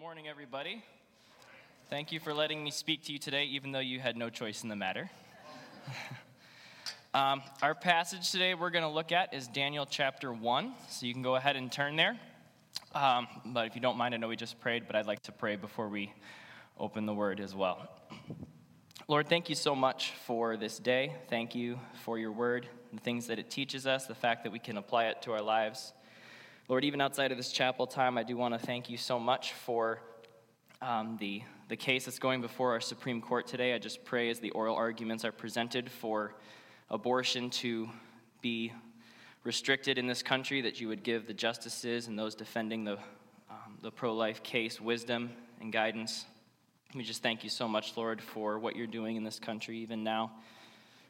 morning, everybody. Thank you for letting me speak to you today, even though you had no choice in the matter. um, our passage today we're going to look at is Daniel chapter 1, so you can go ahead and turn there. Um, but if you don't mind, I know we just prayed, but I'd like to pray before we open the word as well. Lord, thank you so much for this day. Thank you for your word, the things that it teaches us, the fact that we can apply it to our lives. Lord, even outside of this chapel time, I do want to thank you so much for um, the, the case that's going before our Supreme Court today. I just pray as the oral arguments are presented for abortion to be restricted in this country, that you would give the justices and those defending the, um, the pro life case wisdom and guidance. We just thank you so much, Lord, for what you're doing in this country, even now.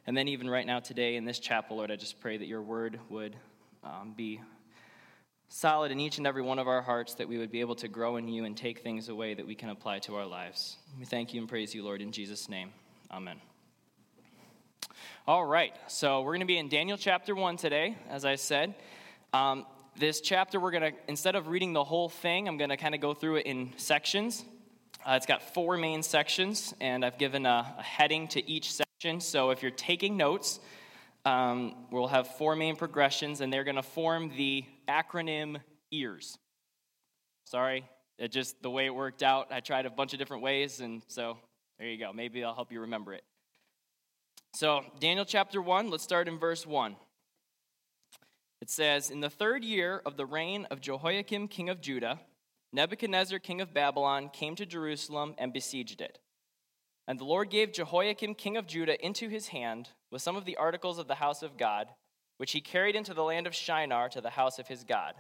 And then, even right now, today, in this chapel, Lord, I just pray that your word would um, be solid in each and every one of our hearts that we would be able to grow in you and take things away that we can apply to our lives. We thank you and praise you, Lord, in Jesus' name. Amen. All right, so we're going to be in Daniel chapter 1 today, as I said. Um, this chapter, we're going to, instead of reading the whole thing, I'm going to kind of go through it in sections. Uh, it's got four main sections, and I've given a, a heading to each section. So if you're taking notes, um, we'll have four main progressions, and they're going to form the acronym EARS. Sorry, it just the way it worked out. I tried a bunch of different ways, and so there you go. Maybe I'll help you remember it. So, Daniel chapter 1, let's start in verse 1. It says, In the third year of the reign of Jehoiakim, king of Judah, Nebuchadnezzar, king of Babylon, came to Jerusalem and besieged it. And the Lord gave Jehoiakim, king of Judah, into his hand with some of the articles of the house of God, which he carried into the land of Shinar to the house of his God.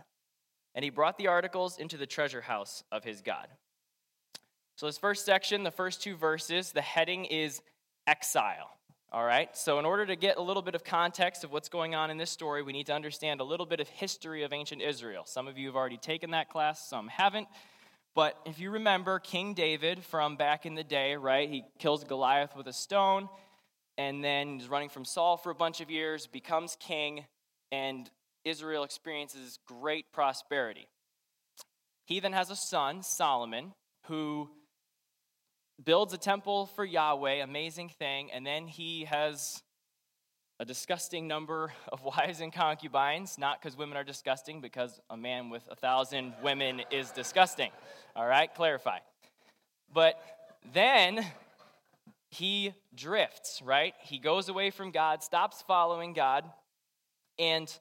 And he brought the articles into the treasure house of his God. So, this first section, the first two verses, the heading is exile. All right, so in order to get a little bit of context of what's going on in this story, we need to understand a little bit of history of ancient Israel. Some of you have already taken that class, some haven't. But if you remember King David from back in the day, right? He kills Goliath with a stone, and then he's running from Saul for a bunch of years, becomes king, and Israel experiences great prosperity. He then has a son, Solomon, who builds a temple for Yahweh, amazing thing, and then he has a disgusting number of wives and concubines, not because women are disgusting, because a man with a thousand women is disgusting. All right, clarify. But then he drifts, right? He goes away from God, stops following God, and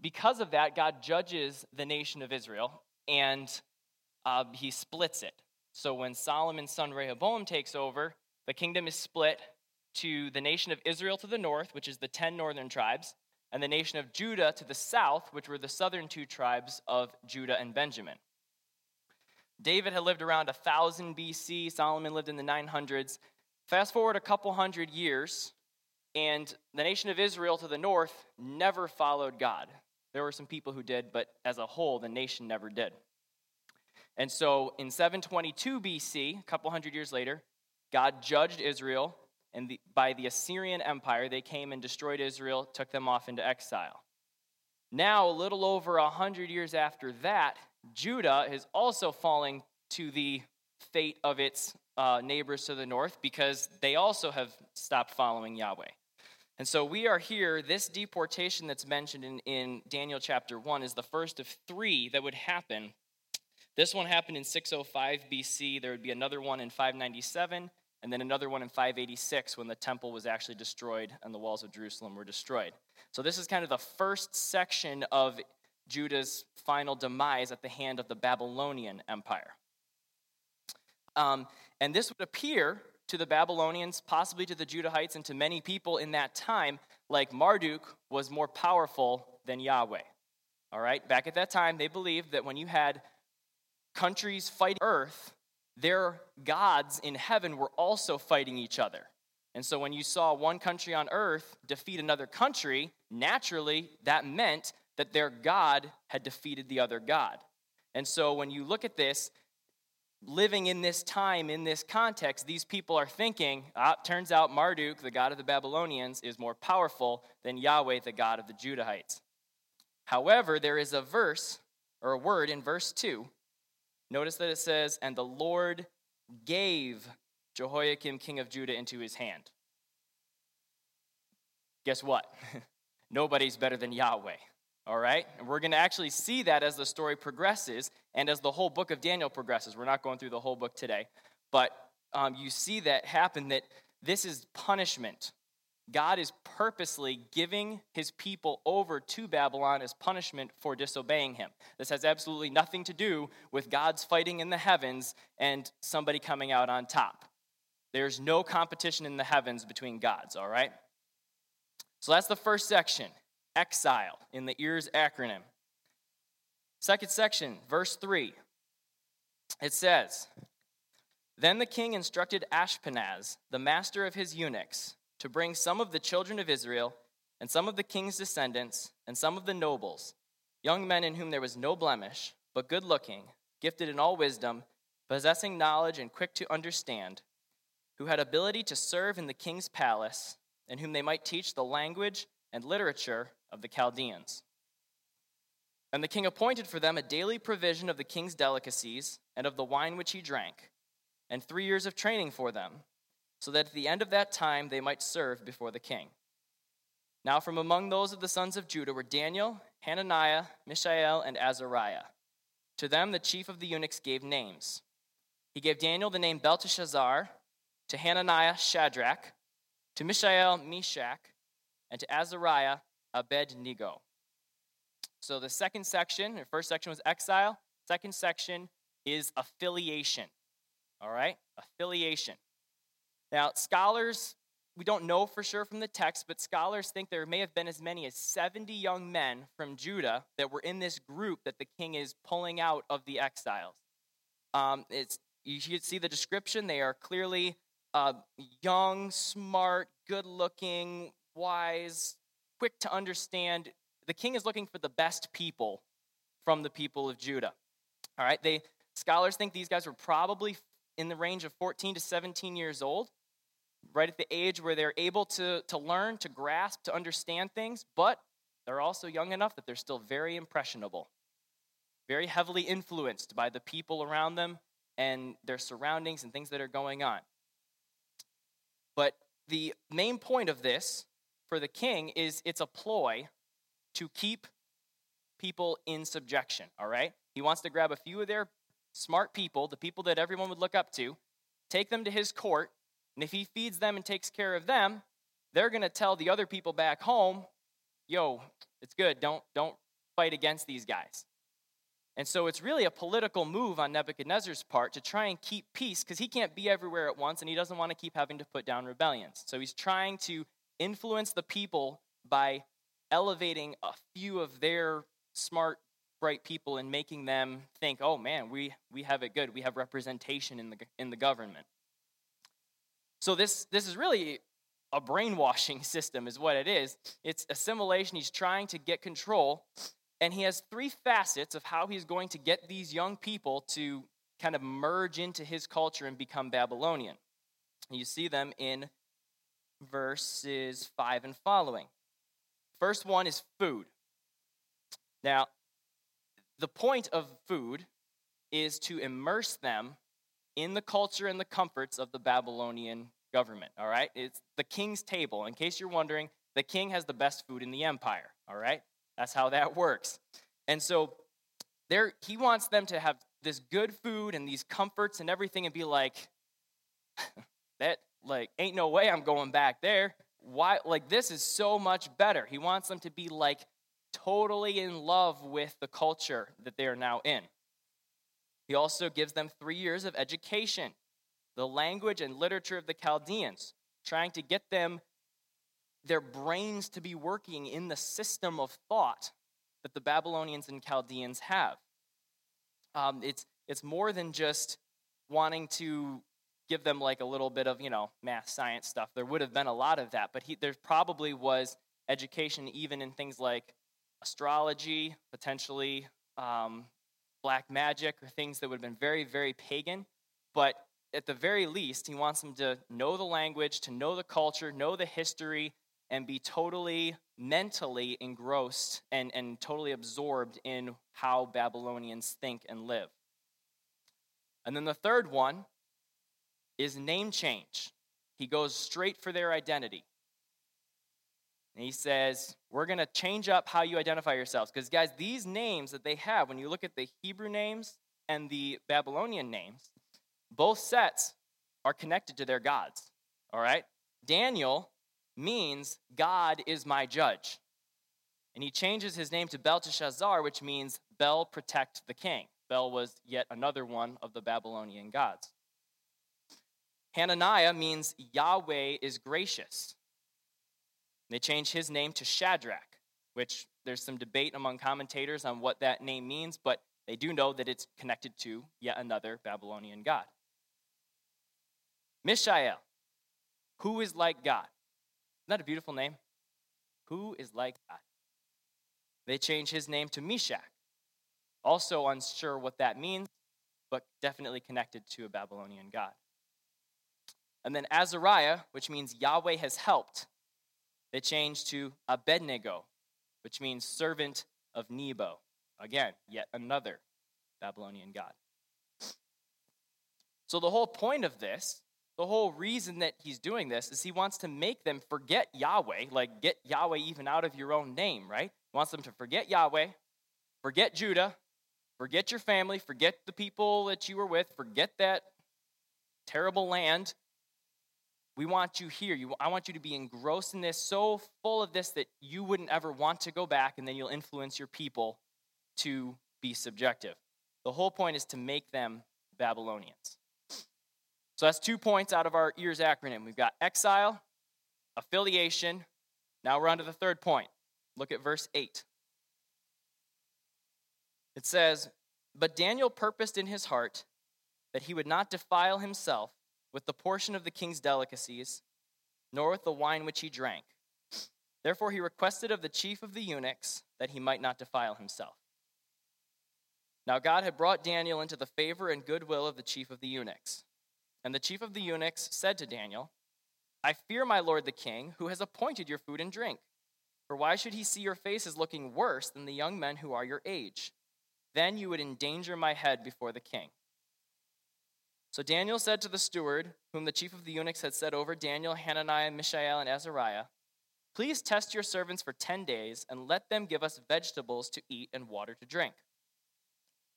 because of that, God judges the nation of Israel and uh, he splits it. So when Solomon's son Rehoboam takes over, the kingdom is split to the nation of Israel to the north, which is the 10 northern tribes, and the nation of Judah to the south, which were the southern two tribes of Judah and Benjamin. David had lived around 1000 BC, Solomon lived in the 900s. Fast forward a couple hundred years, and the nation of Israel to the north never followed God. There were some people who did, but as a whole, the nation never did. And so in 722 BC, a couple hundred years later, God judged Israel and the, by the Assyrian Empire, they came and destroyed Israel, took them off into exile. Now, a little over a hundred years after that, Judah is also falling to the fate of its uh, neighbors to the north because they also have stopped following Yahweh. And so we are here. This deportation that's mentioned in, in Daniel chapter 1 is the first of three that would happen. This one happened in 605 BC. There would be another one in 597 and then another one in 586 when the temple was actually destroyed and the walls of Jerusalem were destroyed. So, this is kind of the first section of Judah's final demise at the hand of the Babylonian Empire. Um, and this would appear to the Babylonians, possibly to the Judahites, and to many people in that time, like Marduk was more powerful than Yahweh. All right, back at that time, they believed that when you had countries fighting earth, their gods in heaven were also fighting each other. And so when you saw one country on earth defeat another country, naturally that meant that their God had defeated the other God. And so when you look at this, living in this time, in this context, these people are thinking, ah, turns out Marduk, the god of the Babylonians, is more powerful than Yahweh, the god of the Judahites. However, there is a verse or a word in verse 2 Notice that it says, And the Lord gave Jehoiakim, king of Judah, into his hand. Guess what? Nobody's better than Yahweh. All right? And we're going to actually see that as the story progresses and as the whole book of Daniel progresses. We're not going through the whole book today. But um, you see that happen that this is punishment. God is purposely giving his people over to Babylon as punishment for disobeying him. This has absolutely nothing to do with God's fighting in the heavens and somebody coming out on top. There's no competition in the heavens between gods, all right? So that's the first section exile in the EARS acronym. Second section, verse 3. It says, Then the king instructed Ashpenaz, the master of his eunuchs, to bring some of the children of Israel, and some of the king's descendants, and some of the nobles, young men in whom there was no blemish, but good looking, gifted in all wisdom, possessing knowledge and quick to understand, who had ability to serve in the king's palace, and whom they might teach the language and literature of the Chaldeans. And the king appointed for them a daily provision of the king's delicacies and of the wine which he drank, and three years of training for them, so that at the end of that time they might serve before the king. Now, from among those of the sons of Judah were Daniel, Hananiah, Mishael, and Azariah. To them the chief of the eunuchs gave names. He gave Daniel the name Belteshazzar, to Hananiah, Shadrach, to Mishael, Meshach, and to Azariah, Abednego. So the second section, the first section was exile, second section is affiliation. All right? Affiliation. Now, scholars, we don't know for sure from the text, but scholars think there may have been as many as 70 young men from Judah that were in this group that the king is pulling out of the exiles. Um, it's, you should see the description. They are clearly uh, young, smart, good looking, wise, quick to understand. The king is looking for the best people from the people of Judah. All right, they scholars think these guys were probably in the range of 14 to 17 years old, right at the age where they're able to, to learn, to grasp, to understand things, but they're also young enough that they're still very impressionable, very heavily influenced by the people around them and their surroundings and things that are going on. But the main point of this for the king is it's a ploy to keep people in subjection, all right? He wants to grab a few of their smart people, the people that everyone would look up to, take them to his court, and if he feeds them and takes care of them, they're going to tell the other people back home, "Yo, it's good. Don't don't fight against these guys." And so it's really a political move on Nebuchadnezzar's part to try and keep peace because he can't be everywhere at once and he doesn't want to keep having to put down rebellions. So he's trying to influence the people by elevating a few of their smart, bright people and making them think, oh man, we, we have it good. We have representation in the, in the government. So this, this is really a brainwashing system, is what it is. It's assimilation. He's trying to get control and he has three facets of how he's going to get these young people to kind of merge into his culture and become Babylonian. You see them in verses 5 and following. First one is food. Now, the point of food is to immerse them in the culture and the comforts of the Babylonian government, all right? It's the king's table. In case you're wondering, the king has the best food in the empire, all right? That's how that works. And so there he wants them to have this good food and these comforts and everything and be like that like ain't no way I'm going back there. Why like this is so much better. He wants them to be like totally in love with the culture that they are now in. He also gives them 3 years of education, the language and literature of the Chaldeans, trying to get them their brains to be working in the system of thought that the Babylonians and Chaldeans have. Um, it's, it's more than just wanting to give them like a little bit of, you know, math, science stuff. There would have been a lot of that, but he, there probably was education even in things like astrology, potentially um, black magic, or things that would have been very, very pagan. But at the very least, he wants them to know the language, to know the culture, know the history, and be totally mentally engrossed and, and totally absorbed in how Babylonians think and live. And then the third one is name change. He goes straight for their identity. And he says, We're going to change up how you identify yourselves. Because, guys, these names that they have, when you look at the Hebrew names and the Babylonian names, both sets are connected to their gods. All right? Daniel means God is my judge. And he changes his name to Belteshazzar, which means Bel protect the king. Bel was yet another one of the Babylonian gods. Hananiah means Yahweh is gracious. They change his name to Shadrach, which there's some debate among commentators on what that name means, but they do know that it's connected to yet another Babylonian god. Mishael, who is like God? Isn't that a beautiful name? Who is like God? They change his name to Meshach. Also unsure what that means, but definitely connected to a Babylonian god. And then Azariah, which means Yahweh has helped, they changed to Abednego, which means servant of Nebo. Again, yet another Babylonian god. So the whole point of this, the whole reason that he's doing this is he wants to make them forget Yahweh, like get Yahweh even out of your own name, right? He wants them to forget Yahweh, forget Judah, forget your family, forget the people that you were with, forget that terrible land. We want you here. You, I want you to be engrossed in this, so full of this that you wouldn't ever want to go back, and then you'll influence your people to be subjective. The whole point is to make them Babylonians. So that's two points out of our EARS acronym. We've got exile, affiliation. Now we're on to the third point. Look at verse 8. It says, But Daniel purposed in his heart that he would not defile himself with the portion of the king's delicacies, nor with the wine which he drank. Therefore he requested of the chief of the eunuchs that he might not defile himself. Now God had brought Daniel into the favor and goodwill of the chief of the eunuchs. And the chief of the eunuchs said to Daniel, I fear my lord the king, who has appointed your food and drink. For why should he see your faces looking worse than the young men who are your age? Then you would endanger my head before the king. So Daniel said to the steward, whom the chief of the eunuchs had set over Daniel, Hananiah, Mishael, and Azariah, Please test your servants for ten days, and let them give us vegetables to eat and water to drink.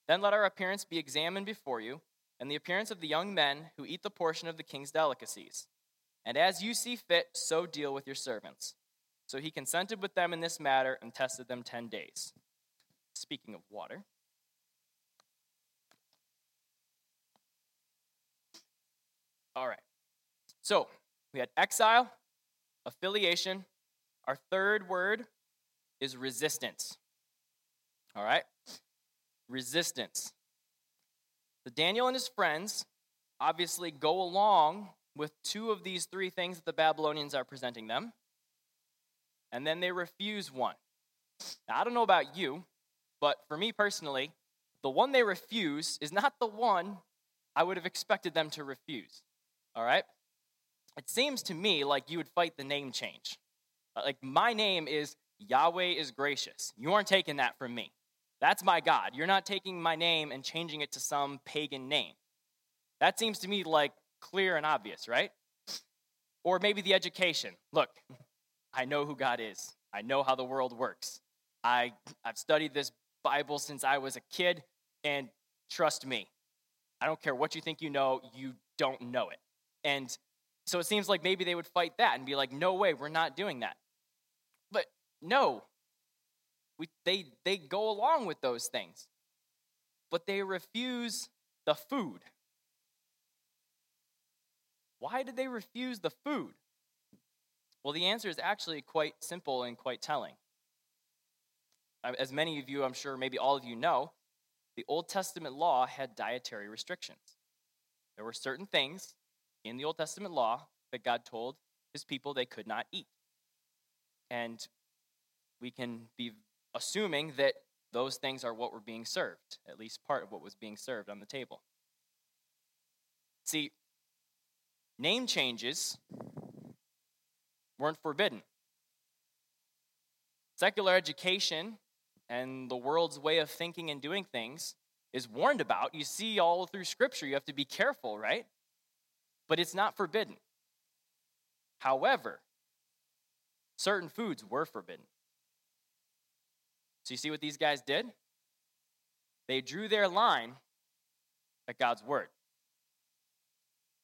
Then let our appearance be examined before you, and the appearance of the young men who eat the portion of the king's delicacies. And as you see fit, so deal with your servants. So he consented with them in this matter and tested them ten days. Speaking of water, All right. So we had exile, affiliation. Our third word is resistance. All right? Resistance. So Daniel and his friends obviously go along with two of these three things that the Babylonians are presenting them, and then they refuse one. Now, I don't know about you, but for me personally, the one they refuse is not the one I would have expected them to refuse. All right? It seems to me like you would fight the name change. Uh, like, my name is Yahweh is gracious. You aren't taking that from me. That's my God. You're not taking my name and changing it to some pagan name. That seems to me like clear and obvious, right? Or maybe the education. Look, I know who God is. I know how the world works. I, I've studied this Bible since I was a kid, and trust me, I don't care what you think you know, you don't know it. And so it seems like maybe they would fight that and be like, no way, we're not doing that. But no, we, they, they go along with those things, but they refuse the food. Why did they refuse the food? Well, the answer is actually quite simple and quite telling. Uh, as many of you, I'm sure, maybe all of you know, the Old Testament law had dietary restrictions. There were certain things in the Old Testament law that God told his people they could not eat. And we can be assuming that those things are what were being served, at least part of what was being served on the table. See, name changes weren't forbidden. Secular education and the world's way of thinking and doing things is warned about. You see all through Scripture, you have to be careful, right? But it's not forbidden. However, certain foods were forbidden. So you see what these guys did? They drew their line at God's word.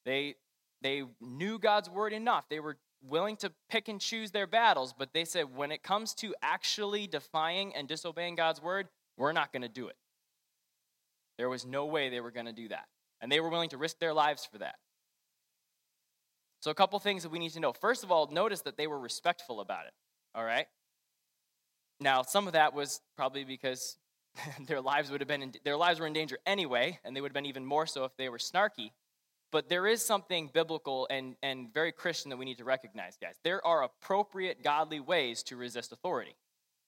They, they knew God's word enough. They were willing to pick and choose their battles, but they said when it comes to actually defying and disobeying God's word, we're not going to do it. There was no way they were going to do that. And they were willing to risk their lives for that. So, a couple things that we need to know. First of all, notice that they were respectful about it. All right? Now, some of that was probably because their lives would have been in, their lives were in danger anyway, and they would have been even more so if they were snarky. But there is something biblical and, and very Christian that we need to recognize, guys. There are appropriate godly ways to resist authority.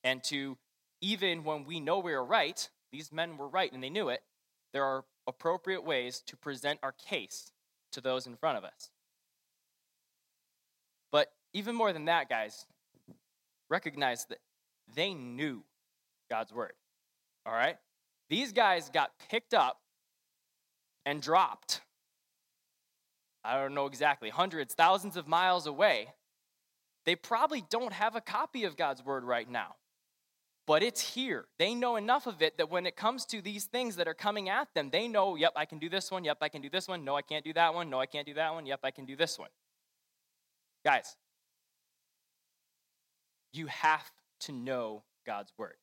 And to, even when we know we are right, these men were right and they knew it, there are appropriate ways to present our case to those in front of us. But even more than that, guys, recognize that they knew God's word. All right? These guys got picked up and dropped. I don't know exactly, hundreds, thousands of miles away. They probably don't have a copy of God's word right now, but it's here. They know enough of it that when it comes to these things that are coming at them, they know, yep, I can do this one. Yep, I can do this one. No, I can't do that one. No, I can't do that one. Yep, I can do this one. Guys, you have to know God's word.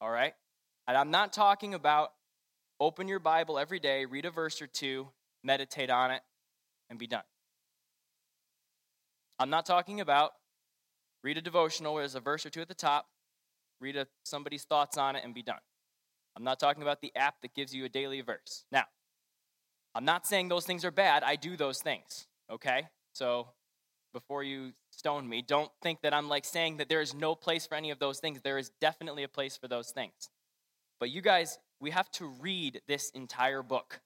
All right? And I'm not talking about open your Bible every day, read a verse or two, meditate on it, and be done. I'm not talking about read a devotional where there's a verse or two at the top, read a, somebody's thoughts on it, and be done. I'm not talking about the app that gives you a daily verse. Now, I'm not saying those things are bad. I do those things, okay? So before you stone me, don't think that I'm like saying that there is no place for any of those things. There is definitely a place for those things. But you guys, we have to read this entire book.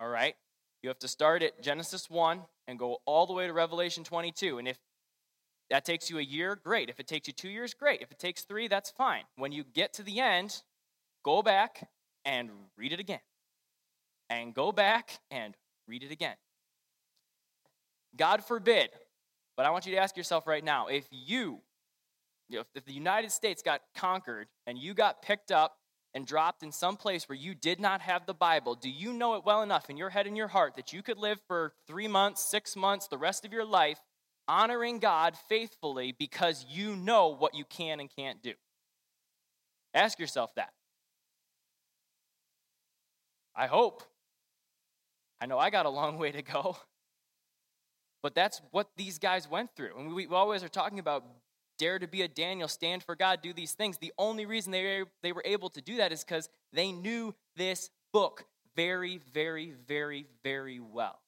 All right? You have to start at Genesis 1 and go all the way to Revelation 22. And if that takes you a year, great. If it takes you two years, great. If it takes three, that's fine. When you get to the end, go back and read it again. And go back and read it again. God forbid, but I want you to ask yourself right now if you, if the United States got conquered and you got picked up and dropped in some place where you did not have the Bible, do you know it well enough in your head and your heart that you could live for three months, six months, the rest of your life, honoring God faithfully because you know what you can and can't do? Ask yourself that. I hope. I know I got a long way to go. But that's what these guys went through. And we always are talking about dare to be a Daniel, stand for God, do these things. The only reason they were, they were able to do that is because they knew this book very, very, very, very well.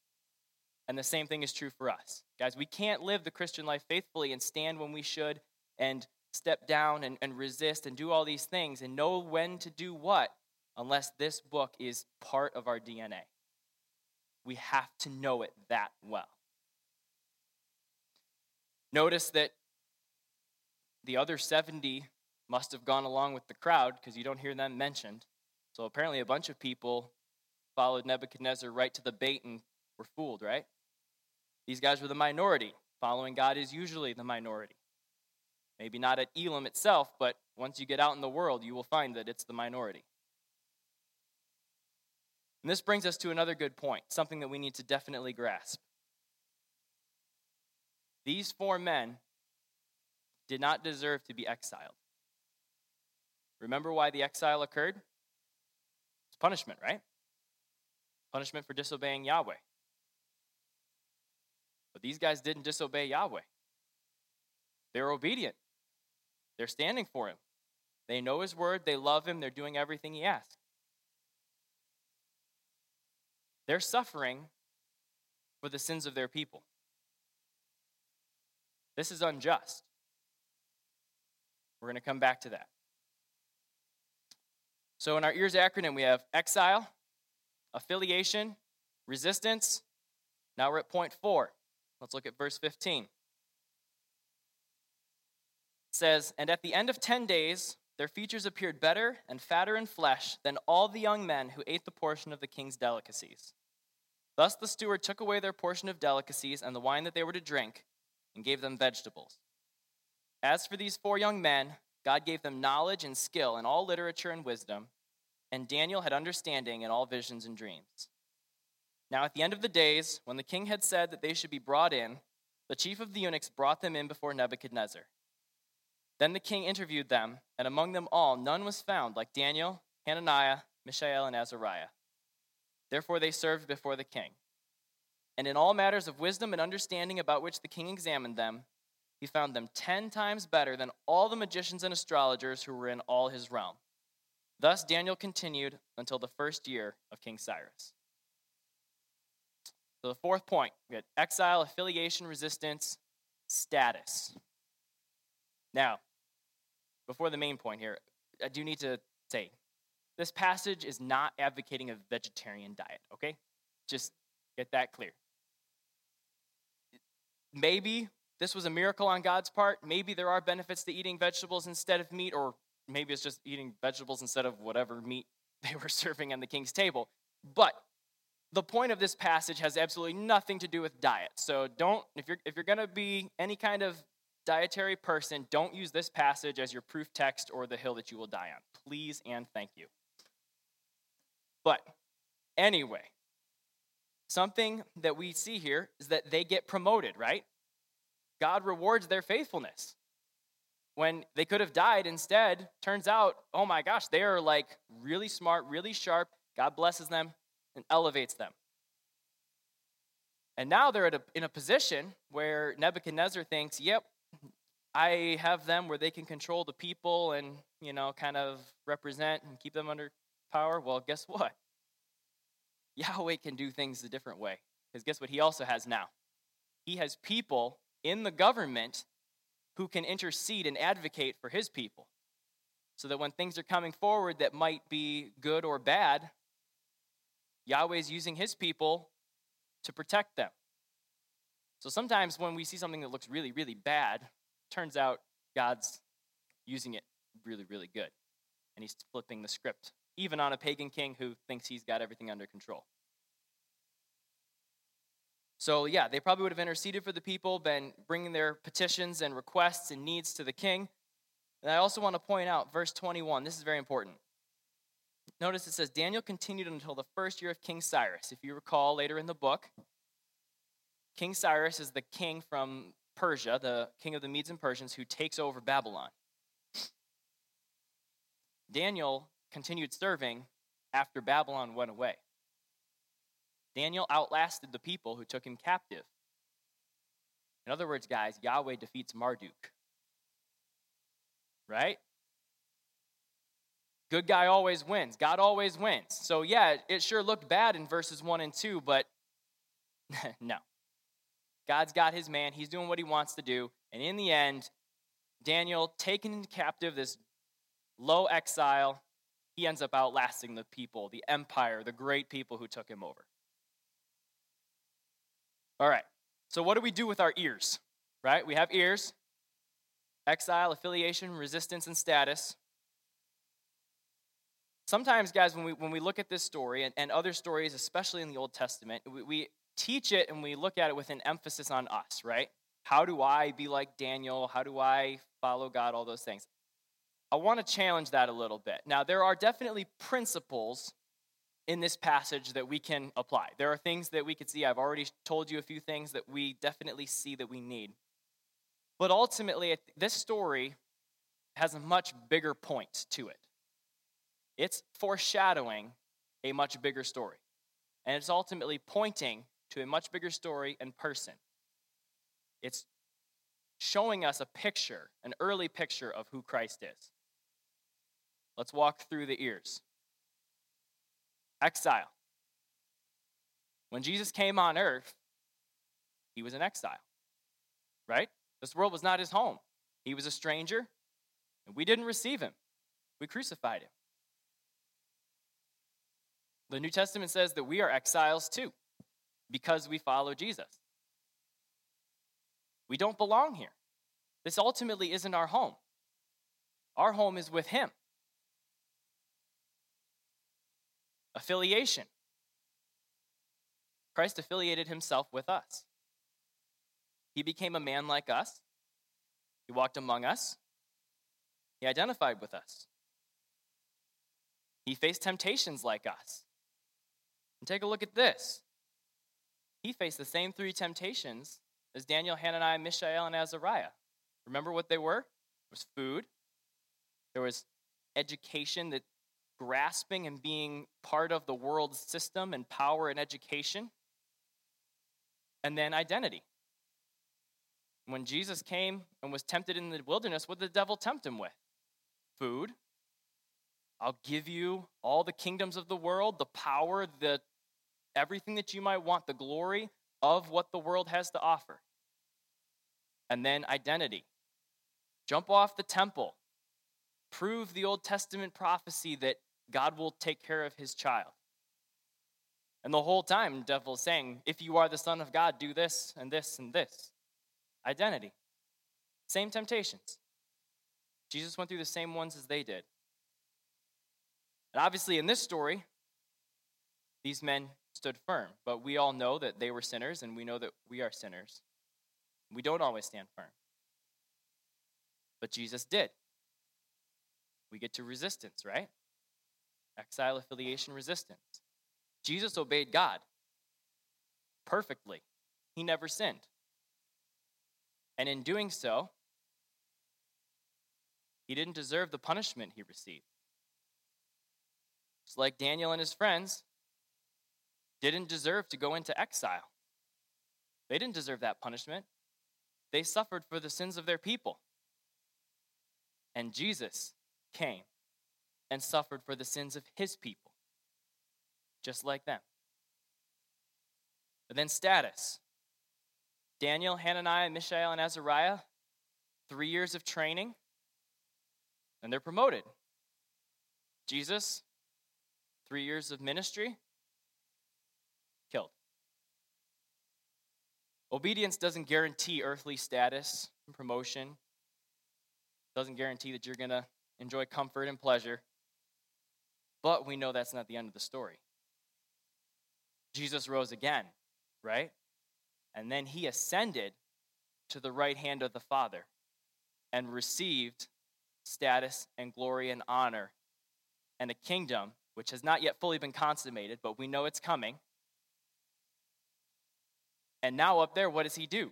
And the same thing is true for us. Guys, we can't live the Christian life faithfully and stand when we should and step down and, and resist and do all these things and know when to do what unless this book is part of our DNA. We have to know it that well. Notice that the other 70 must have gone along with the crowd because you don't hear them mentioned. So apparently, a bunch of people followed Nebuchadnezzar right to the bait and were fooled, right? These guys were the minority. Following God is usually the minority. Maybe not at Elam itself, but once you get out in the world, you will find that it's the minority. And this brings us to another good point, something that we need to definitely grasp. These four men did not deserve to be exiled. Remember why the exile occurred? It's punishment, right? Punishment for disobeying Yahweh. But these guys didn't disobey Yahweh. They're obedient. They're standing for him. They know his word, they love him, they're doing everything he asks. They're suffering for the sins of their people. This is unjust. We're going to come back to that. So, in our EARS acronym, we have exile, affiliation, resistance. Now we're at point four. Let's look at verse 15. It says, And at the end of 10 days, their features appeared better and fatter in flesh than all the young men who ate the portion of the king's delicacies. Thus the steward took away their portion of delicacies and the wine that they were to drink, and gave them vegetables. As for these four young men, God gave them knowledge and skill in all literature and wisdom, and Daniel had understanding in all visions and dreams. Now, at the end of the days, when the king had said that they should be brought in, the chief of the eunuchs brought them in before Nebuchadnezzar. Then the king interviewed them, and among them all none was found like Daniel, Hananiah, Mishael, and Azariah. Therefore they served before the king. And in all matters of wisdom and understanding about which the king examined them, he found them ten times better than all the magicians and astrologers who were in all his realm. Thus Daniel continued until the first year of King Cyrus. So the fourth point we had exile, affiliation, resistance, status. Now, before the main point here, I do need to say this passage is not advocating a vegetarian diet, okay? Just get that clear. Maybe this was a miracle on God's part. Maybe there are benefits to eating vegetables instead of meat, or maybe it's just eating vegetables instead of whatever meat they were serving on the king's table. But the point of this passage has absolutely nothing to do with diet. So don't, if you're, if you're going to be any kind of dietary person, don't use this passage as your proof text or the hill that you will die on. Please and thank you. But anyway, something that we see here is that they get promoted, right? God rewards their faithfulness. When they could have died instead, turns out, oh my gosh, they are like really smart, really sharp. God blesses them and elevates them. And now they're a, in a position where Nebuchadnezzar thinks, yep, I have them where they can control the people and, you know, kind of represent and keep them under power? Well, guess what? Yahweh can do things a different way. Because guess what he also has now? He has people in the government who can intercede and advocate for his people. So that when things are coming forward that might be good or bad, Yahweh is using his people to protect them. So sometimes when we see something that looks really, really bad, turns out God's using it really, really good. And he's flipping the script even on a pagan king who thinks he's got everything under control. So, yeah, they probably would have interceded for the people, been bringing their petitions and requests and needs to the king. And I also want to point out verse 21. This is very important. Notice it says Daniel continued until the first year of King Cyrus. If you recall later in the book, King Cyrus is the king from Persia, the king of the Medes and Persians, who takes over Babylon. Daniel continued serving after Babylon went away. Daniel outlasted the people who took him captive. In other words, guys, Yahweh defeats Marduk. Right? Good guy always wins. God always wins. So, yeah, it sure looked bad in verses 1 and 2, but no. God's got his man. He's doing what he wants to do. And in the end, Daniel, taken captive, this low exile, he ends up outlasting the people, the empire, the great people who took him over. All right, so what do we do with our ears? Right? We have ears exile, affiliation, resistance, and status. Sometimes, guys, when we, when we look at this story and, and other stories, especially in the Old Testament, we, we teach it and we look at it with an emphasis on us, right? How do I be like Daniel? How do I follow God? All those things. I want to challenge that a little bit. Now, there are definitely principles in this passage that we can apply. There are things that we could see. I've already told you a few things that we definitely see that we need. But ultimately, this story has a much bigger point to it. It's foreshadowing a much bigger story. And it's ultimately pointing to a much bigger story and person. It's showing us a picture, an early picture of who Christ is. Let's walk through the ears. Exile. When Jesus came on earth, he was in exile, right? This world was not his home. He was a stranger, and we didn't receive him. We crucified him. The New Testament says that we are exiles too because we follow Jesus. We don't belong here. This ultimately isn't our home. Our home is with Him. Affiliation. Christ affiliated Himself with us. He became a man like us. He walked among us. He identified with us. He faced temptations like us. And take a look at this. He faced the same three temptations as Daniel, Hananiah, Mishael, and Azariah. Remember what they were? There was food, there was education, that grasping and being part of the world's system and power and education, and then identity. When Jesus came and was tempted in the wilderness, what did the devil tempt him with? Food. I'll give you all the kingdoms of the world, the power, the everything that you might want, the glory of what the world has to offer. And then identity. Jump off the temple. Prove the Old Testament prophecy that God will take care of his child. And the whole time, the devil is saying, if you are the Son of God, do this and this and this. Identity. Same temptations. Jesus went through the same ones as they did. And obviously, in this story, these men stood firm, but we all know that they were sinners, and we know that we are sinners. We don't always stand firm. But Jesus did. We get to resistance, right? Exile, affiliation, resistance. Jesus obeyed God perfectly, he never sinned. And in doing so, he didn't deserve the punishment he received. Just like Daniel and his friends didn't deserve to go into exile. They didn't deserve that punishment. They suffered for the sins of their people. And Jesus came and suffered for the sins of his people, just like them. But then, status Daniel, Hananiah, Mishael, and Azariah, three years of training, and they're promoted. Jesus, three years of ministry, killed. Obedience doesn't guarantee earthly status and promotion, doesn't guarantee that you're going to enjoy comfort and pleasure. But we know that's not the end of the story. Jesus rose again, right? And then he ascended to the right hand of the Father and received status and glory and honor and a kingdom which has not yet fully been consummated, but we know it's coming. And now, up there, what does he do?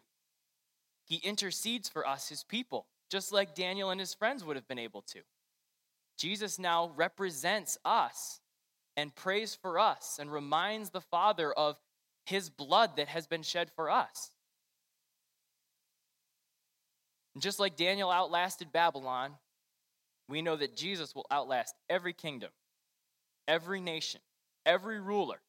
He intercedes for us, his people, just like Daniel and his friends would have been able to. Jesus now represents us and prays for us and reminds the Father of his blood that has been shed for us. And just like Daniel outlasted Babylon, we know that Jesus will outlast every kingdom, every nation, every ruler.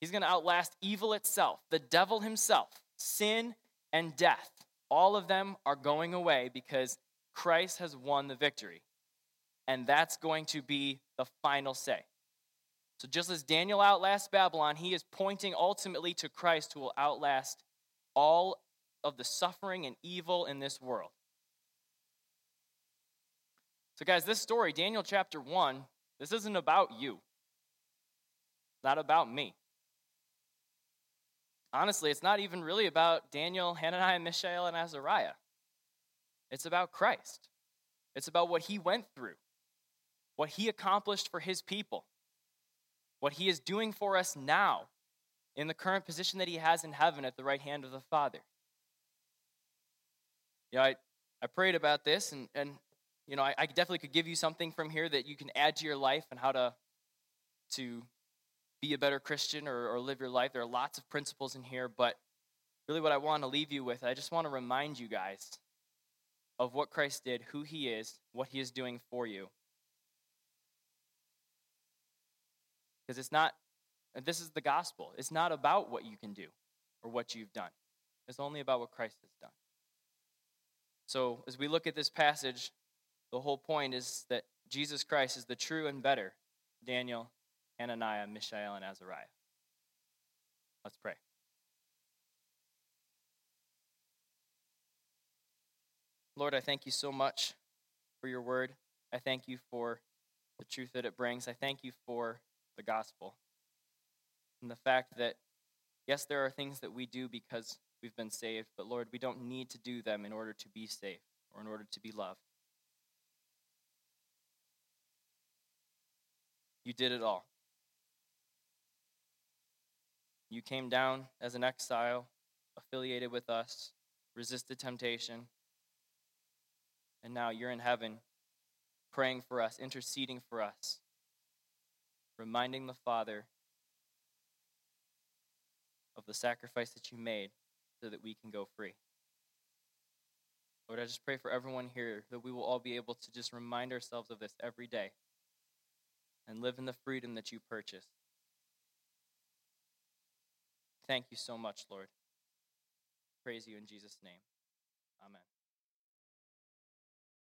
He's going to outlast evil itself, the devil himself, sin and death. All of them are going away because Christ has won the victory. And that's going to be the final say. So, just as Daniel outlasts Babylon, he is pointing ultimately to Christ who will outlast all of the suffering and evil in this world. So, guys, this story, Daniel chapter 1, this isn't about you, it's not about me. Honestly, it's not even really about Daniel, Hananiah, Mishael, and Azariah. It's about Christ. It's about what he went through, what he accomplished for his people what he is doing for us now in the current position that he has in heaven at the right hand of the Father. Yeah, I, I prayed about this, and, and you know, I, I definitely could give you something from here that you can add to your life and how to, to be a better Christian or, or live your life. There are lots of principles in here, but really what I want to leave you with, I just want to remind you guys of what Christ did, who he is, what he is doing for you. Because it's not, this is the gospel. It's not about what you can do or what you've done, it's only about what Christ has done. So, as we look at this passage, the whole point is that Jesus Christ is the true and better Daniel, Hananiah, Mishael, and Azariah. Let's pray. Lord, I thank you so much for your word. I thank you for the truth that it brings. I thank you for the gospel and the fact that, yes, there are things that we do because we've been saved, but Lord, we don't need to do them in order to be saved or in order to be loved. You did it all. You came down as an exile, affiliated with us, resisted temptation, and now you're in heaven praying for us, interceding for us, reminding the Father of the sacrifice that you made so that we can go free. Lord, I just pray for everyone here that we will all be able to just remind ourselves of this every day and live in the freedom that you purchased. Thank you so much, Lord. Praise you in Jesus' name. Amen.